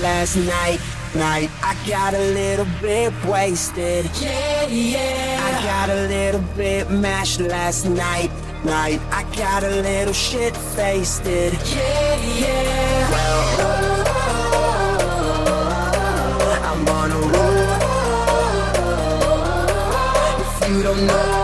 last night. Night, I got a little bit wasted. Yeah, yeah. I got a little bit mashed last night. Night, I got a little shit faced. Yeah, yeah. Well, I'm on a roll. If you don't know,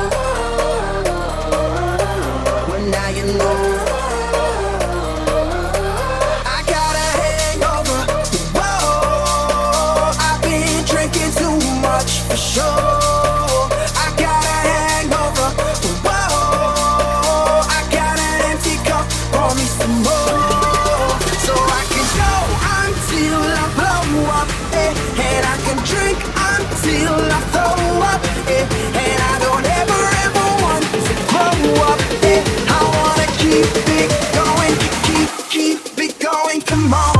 Pour me some more, so I can go until I blow up, eh, and I can drink until I throw up, eh, and I don't ever ever want to grow up, eh. I wanna keep it going, keep keep it going. Come on.